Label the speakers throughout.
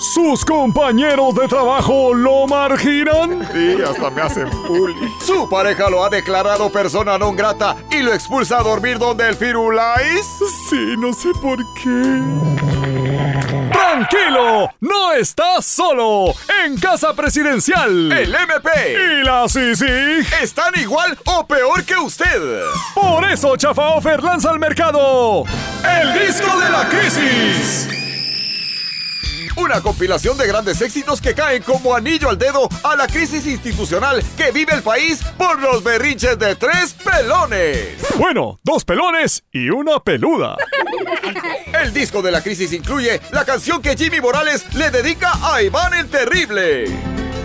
Speaker 1: ¿Sus compañeros de trabajo lo marginan?
Speaker 2: Sí, hasta me hacen bullying.
Speaker 3: Su pareja lo ha declarado persona non grata y lo expulsa a dormir donde el Firulais.
Speaker 1: Sí, no sé por qué. Tranquilo, no estás solo. En Casa Presidencial.
Speaker 3: El MP
Speaker 1: y la CICIG
Speaker 3: están igual o peor que usted.
Speaker 1: Por eso Chafa Offer lanza al mercado el disco de la crisis.
Speaker 3: Una compilación de grandes éxitos que caen como anillo al dedo a la crisis institucional que vive el país por los berrinches de tres pelones.
Speaker 1: Bueno, dos pelones y una peluda.
Speaker 3: El disco de la crisis incluye la canción que Jimmy Morales le dedica a Iván el Terrible.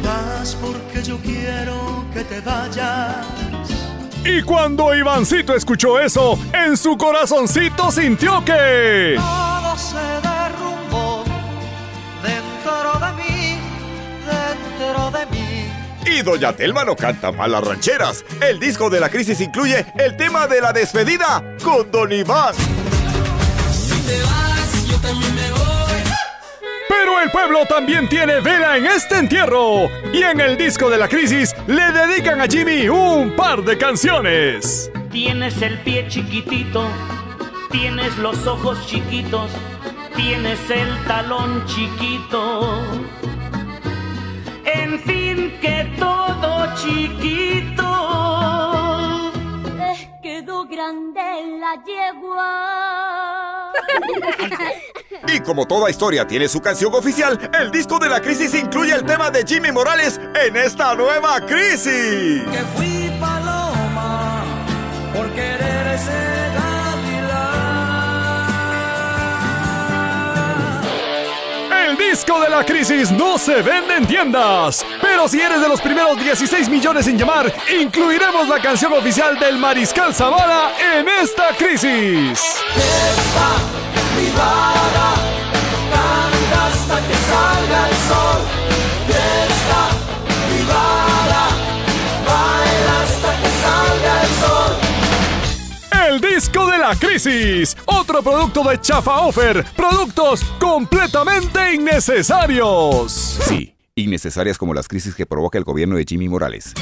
Speaker 4: Vas porque yo quiero que te vayas.
Speaker 1: Y cuando Ivancito escuchó eso, en su corazoncito sintió que...
Speaker 4: Todo se
Speaker 3: Y Doña Telma no canta malas rancheras. El disco de la crisis incluye el tema de la despedida con Don Iván.
Speaker 4: Si te vas, yo también me voy.
Speaker 1: Pero el pueblo también tiene vela en este entierro. Y en el disco de la crisis le dedican a Jimmy un par de canciones.
Speaker 5: Tienes el pie chiquitito, tienes los ojos chiquitos, tienes el talón chiquito. En fin, que todo chiquito.
Speaker 6: Les quedó grande la yegua.
Speaker 3: Y como toda historia tiene su canción oficial, el disco de la crisis incluye el tema de Jimmy Morales en esta nueva crisis.
Speaker 4: Que fui
Speaker 1: disco de la crisis no se vende en tiendas. Pero si eres de los primeros 16 millones en llamar, incluiremos la canción oficial del Mariscal Zavala en esta crisis.
Speaker 4: Fiesta
Speaker 1: El disco de la crisis, otro producto de Chafa Offer, productos completamente innecesarios.
Speaker 3: Sí, innecesarias como las crisis que provoca el gobierno de Jimmy Morales.